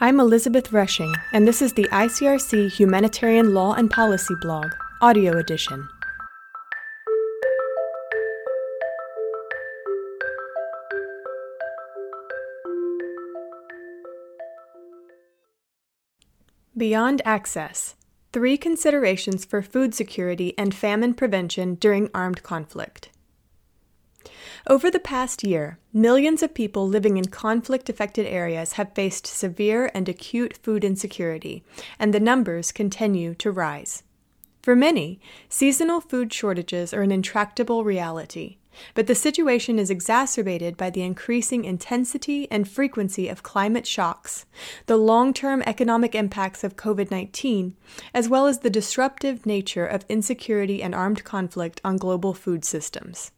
I'm Elizabeth Rushing, and this is the ICRC Humanitarian Law and Policy blog, audio edition. Beyond Access Three Considerations for Food Security and Famine Prevention During Armed Conflict. Over the past year, millions of people living in conflict affected areas have faced severe and acute food insecurity, and the numbers continue to rise. For many, seasonal food shortages are an intractable reality, but the situation is exacerbated by the increasing intensity and frequency of climate shocks, the long term economic impacts of COVID 19, as well as the disruptive nature of insecurity and armed conflict on global food systems.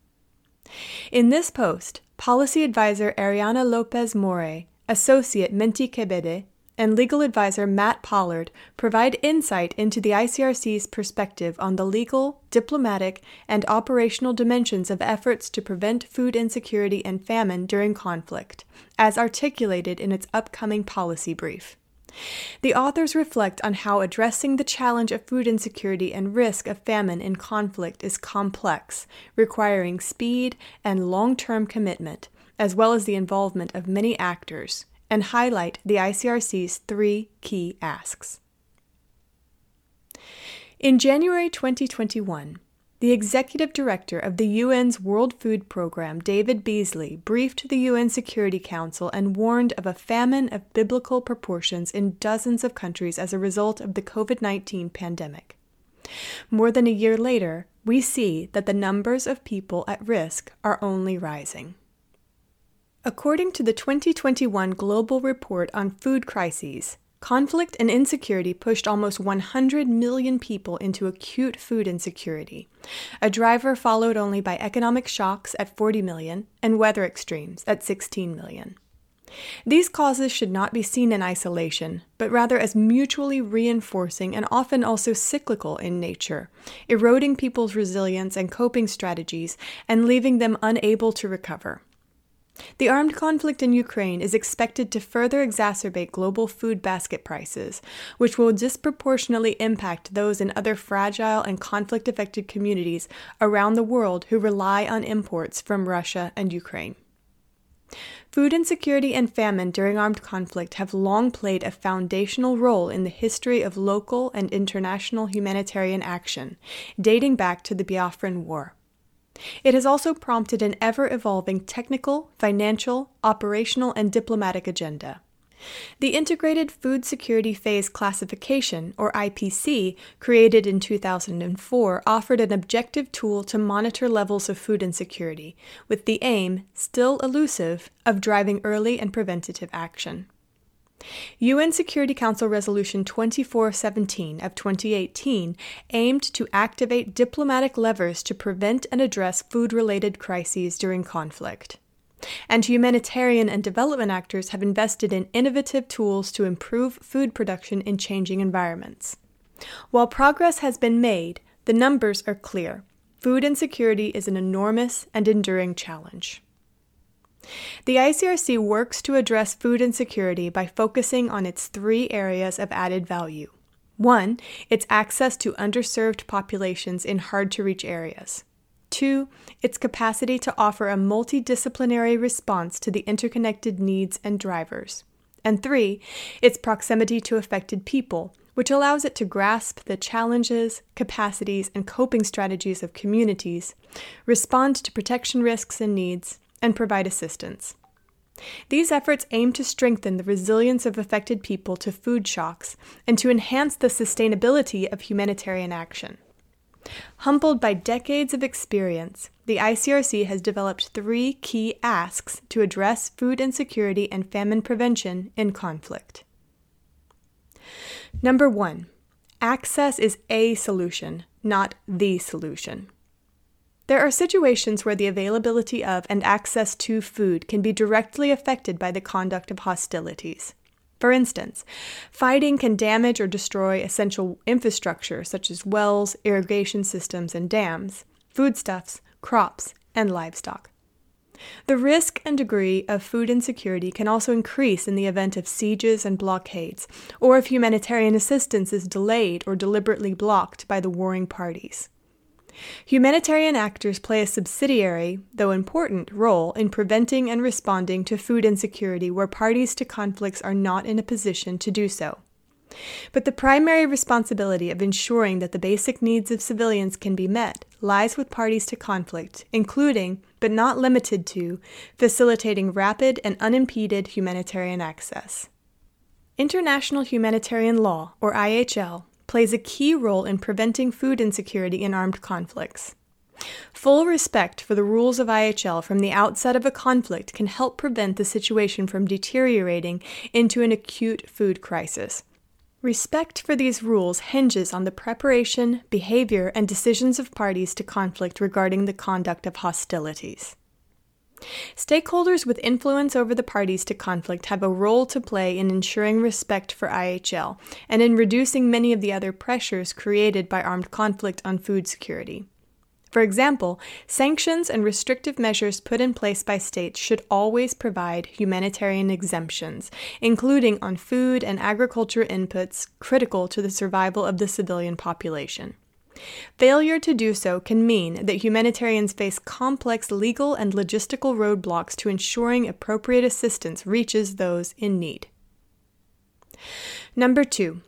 In this post, policy advisor Ariana Lopez More, associate Menti Kebede, and legal advisor Matt Pollard provide insight into the ICRC's perspective on the legal, diplomatic, and operational dimensions of efforts to prevent food insecurity and famine during conflict, as articulated in its upcoming policy brief. The authors reflect on how addressing the challenge of food insecurity and risk of famine in conflict is complex, requiring speed and long term commitment, as well as the involvement of many actors, and highlight the ICRC's three key asks. In January 2021, the executive director of the UN's World Food Program, David Beasley, briefed the UN Security Council and warned of a famine of biblical proportions in dozens of countries as a result of the COVID 19 pandemic. More than a year later, we see that the numbers of people at risk are only rising. According to the 2021 Global Report on Food Crises, Conflict and insecurity pushed almost 100 million people into acute food insecurity, a driver followed only by economic shocks at 40 million and weather extremes at 16 million. These causes should not be seen in isolation, but rather as mutually reinforcing and often also cyclical in nature, eroding people's resilience and coping strategies and leaving them unable to recover. The armed conflict in Ukraine is expected to further exacerbate global food basket prices, which will disproportionately impact those in other fragile and conflict affected communities around the world who rely on imports from Russia and Ukraine. Food insecurity and famine during armed conflict have long played a foundational role in the history of local and international humanitarian action, dating back to the Biafran War. It has also prompted an ever evolving technical, financial, operational, and diplomatic agenda. The Integrated Food Security Phase Classification, or IPC, created in 2004, offered an objective tool to monitor levels of food insecurity, with the aim, still elusive, of driving early and preventative action. UN Security Council Resolution 2417 of 2018 aimed to activate diplomatic levers to prevent and address food related crises during conflict. And humanitarian and development actors have invested in innovative tools to improve food production in changing environments. While progress has been made, the numbers are clear. Food insecurity is an enormous and enduring challenge. The ICRC works to address food insecurity by focusing on its three areas of added value. One, its access to underserved populations in hard to reach areas. Two, its capacity to offer a multidisciplinary response to the interconnected needs and drivers. And three, its proximity to affected people, which allows it to grasp the challenges, capacities, and coping strategies of communities, respond to protection risks and needs, and provide assistance. These efforts aim to strengthen the resilience of affected people to food shocks and to enhance the sustainability of humanitarian action. Humbled by decades of experience, the ICRC has developed three key asks to address food insecurity and famine prevention in conflict. Number one, access is a solution, not the solution. There are situations where the availability of and access to food can be directly affected by the conduct of hostilities. For instance, fighting can damage or destroy essential infrastructure such as wells, irrigation systems, and dams, foodstuffs, crops, and livestock. The risk and degree of food insecurity can also increase in the event of sieges and blockades, or if humanitarian assistance is delayed or deliberately blocked by the warring parties. Humanitarian actors play a subsidiary, though important, role in preventing and responding to food insecurity where parties to conflicts are not in a position to do so. But the primary responsibility of ensuring that the basic needs of civilians can be met lies with parties to conflict, including, but not limited to, facilitating rapid and unimpeded humanitarian access. International humanitarian law, or IHL, plays a key role in preventing food insecurity in armed conflicts. Full respect for the rules of IHL from the outset of a conflict can help prevent the situation from deteriorating into an acute food crisis. Respect for these rules hinges on the preparation, behavior, and decisions of parties to conflict regarding the conduct of hostilities. Stakeholders with influence over the parties to conflict have a role to play in ensuring respect for IHL and in reducing many of the other pressures created by armed conflict on food security. For example, sanctions and restrictive measures put in place by states should always provide humanitarian exemptions, including on food and agriculture inputs critical to the survival of the civilian population. Failure to do so can mean that humanitarians face complex legal and logistical roadblocks to ensuring appropriate assistance reaches those in need. Number two,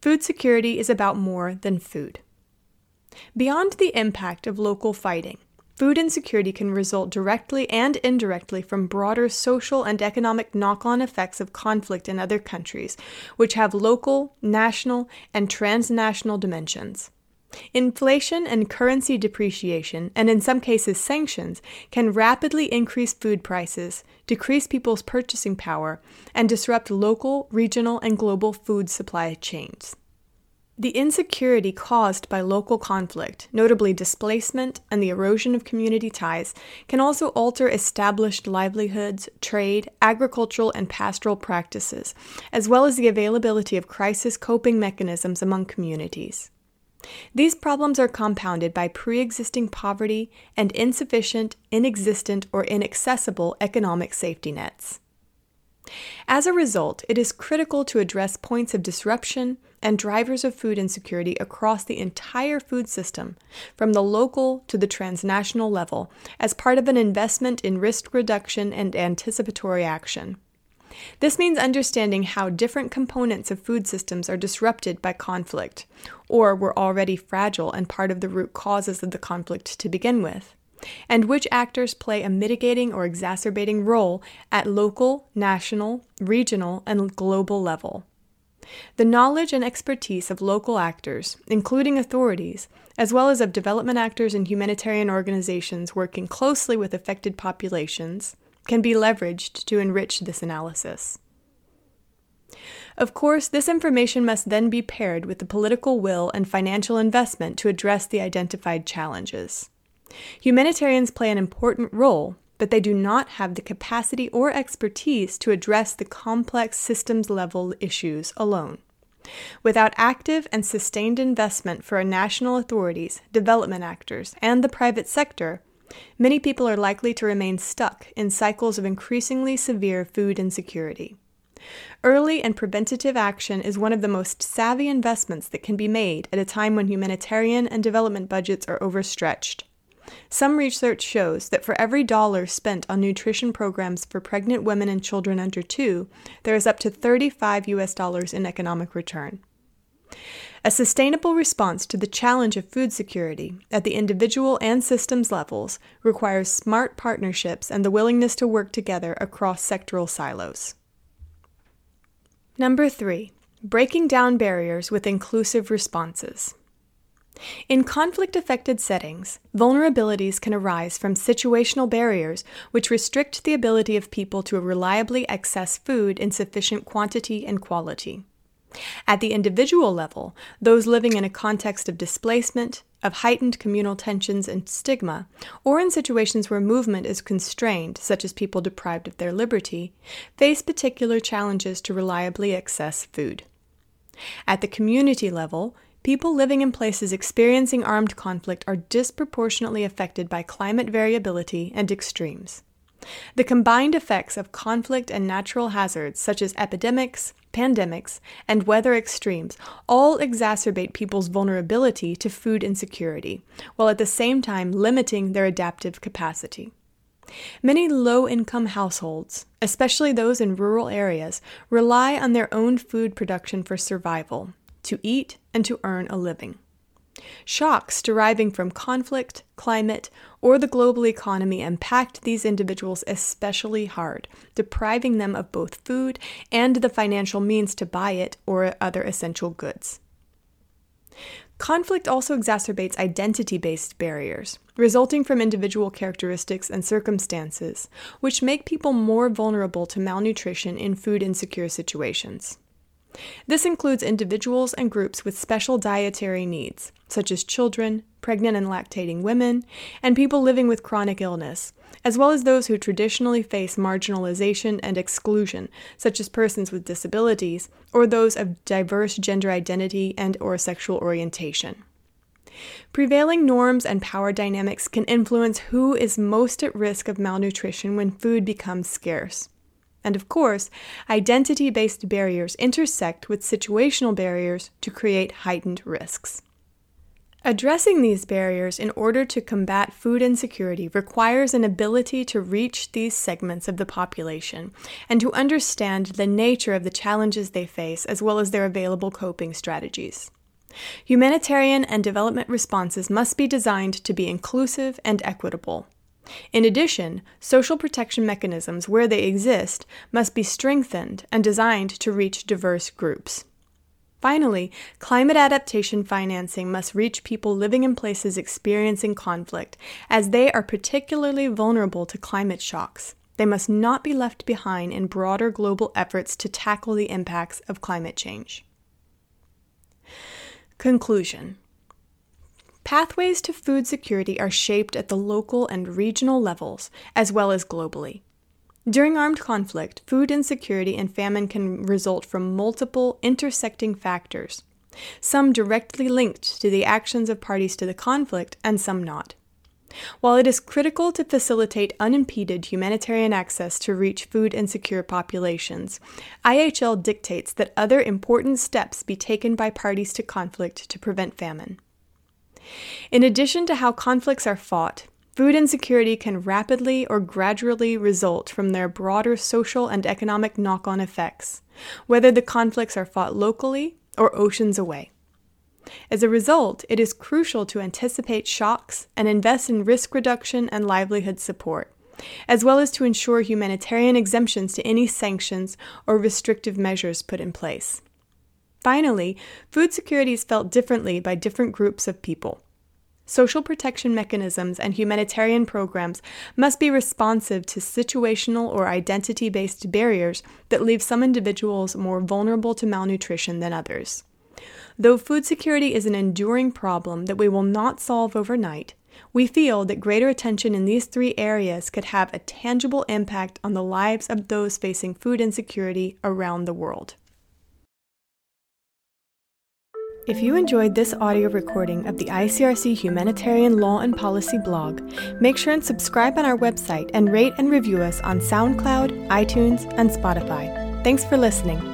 food security is about more than food. Beyond the impact of local fighting, food insecurity can result directly and indirectly from broader social and economic knock on effects of conflict in other countries, which have local, national, and transnational dimensions. Inflation and currency depreciation, and in some cases sanctions, can rapidly increase food prices, decrease people's purchasing power, and disrupt local, regional, and global food supply chains. The insecurity caused by local conflict, notably displacement and the erosion of community ties, can also alter established livelihoods, trade, agricultural, and pastoral practices, as well as the availability of crisis coping mechanisms among communities. These problems are compounded by pre existing poverty and insufficient, inexistent, or inaccessible economic safety nets. As a result, it is critical to address points of disruption and drivers of food insecurity across the entire food system, from the local to the transnational level, as part of an investment in risk reduction and anticipatory action. This means understanding how different components of food systems are disrupted by conflict, or were already fragile and part of the root causes of the conflict to begin with, and which actors play a mitigating or exacerbating role at local, national, regional, and global level. The knowledge and expertise of local actors, including authorities, as well as of development actors and humanitarian organizations working closely with affected populations, can be leveraged to enrich this analysis. Of course, this information must then be paired with the political will and financial investment to address the identified challenges. Humanitarians play an important role, but they do not have the capacity or expertise to address the complex systems level issues alone. Without active and sustained investment for national authorities, development actors, and the private sector, many people are likely to remain stuck in cycles of increasingly severe food insecurity. Early and preventative action is one of the most savvy investments that can be made at a time when humanitarian and development budgets are overstretched. Some research shows that for every dollar spent on nutrition programs for pregnant women and children under 2, there is up to 35 US dollars in economic return. A sustainable response to the challenge of food security at the individual and systems levels requires smart partnerships and the willingness to work together across sectoral silos. Number three, breaking down barriers with inclusive responses. In conflict affected settings, vulnerabilities can arise from situational barriers which restrict the ability of people to reliably access food in sufficient quantity and quality. At the individual level, those living in a context of displacement, of heightened communal tensions and stigma, or in situations where movement is constrained, such as people deprived of their liberty, face particular challenges to reliably access food. At the community level, people living in places experiencing armed conflict are disproportionately affected by climate variability and extremes. The combined effects of conflict and natural hazards, such as epidemics, pandemics, and weather extremes, all exacerbate people's vulnerability to food insecurity, while at the same time limiting their adaptive capacity. Many low income households, especially those in rural areas, rely on their own food production for survival, to eat, and to earn a living. Shocks deriving from conflict, climate, or the global economy impact these individuals especially hard, depriving them of both food and the financial means to buy it or other essential goods. Conflict also exacerbates identity based barriers, resulting from individual characteristics and circumstances, which make people more vulnerable to malnutrition in food insecure situations. This includes individuals and groups with special dietary needs, such as children, pregnant and lactating women, and people living with chronic illness, as well as those who traditionally face marginalization and exclusion, such as persons with disabilities or those of diverse gender identity and or sexual orientation. Prevailing norms and power dynamics can influence who is most at risk of malnutrition when food becomes scarce. And of course, identity based barriers intersect with situational barriers to create heightened risks. Addressing these barriers in order to combat food insecurity requires an ability to reach these segments of the population and to understand the nature of the challenges they face as well as their available coping strategies. Humanitarian and development responses must be designed to be inclusive and equitable. In addition, social protection mechanisms, where they exist, must be strengthened and designed to reach diverse groups. Finally, climate adaptation financing must reach people living in places experiencing conflict, as they are particularly vulnerable to climate shocks. They must not be left behind in broader global efforts to tackle the impacts of climate change. Conclusion Pathways to food security are shaped at the local and regional levels, as well as globally. During armed conflict, food insecurity and famine can result from multiple intersecting factors, some directly linked to the actions of parties to the conflict and some not. While it is critical to facilitate unimpeded humanitarian access to reach food insecure populations, IHL dictates that other important steps be taken by parties to conflict to prevent famine. In addition to how conflicts are fought, food insecurity can rapidly or gradually result from their broader social and economic knock on effects, whether the conflicts are fought locally or oceans away. As a result, it is crucial to anticipate shocks and invest in risk reduction and livelihood support, as well as to ensure humanitarian exemptions to any sanctions or restrictive measures put in place. Finally, food security is felt differently by different groups of people. Social protection mechanisms and humanitarian programs must be responsive to situational or identity based barriers that leave some individuals more vulnerable to malnutrition than others. Though food security is an enduring problem that we will not solve overnight, we feel that greater attention in these three areas could have a tangible impact on the lives of those facing food insecurity around the world. If you enjoyed this audio recording of the ICRC Humanitarian Law and Policy blog, make sure and subscribe on our website and rate and review us on SoundCloud, iTunes, and Spotify. Thanks for listening.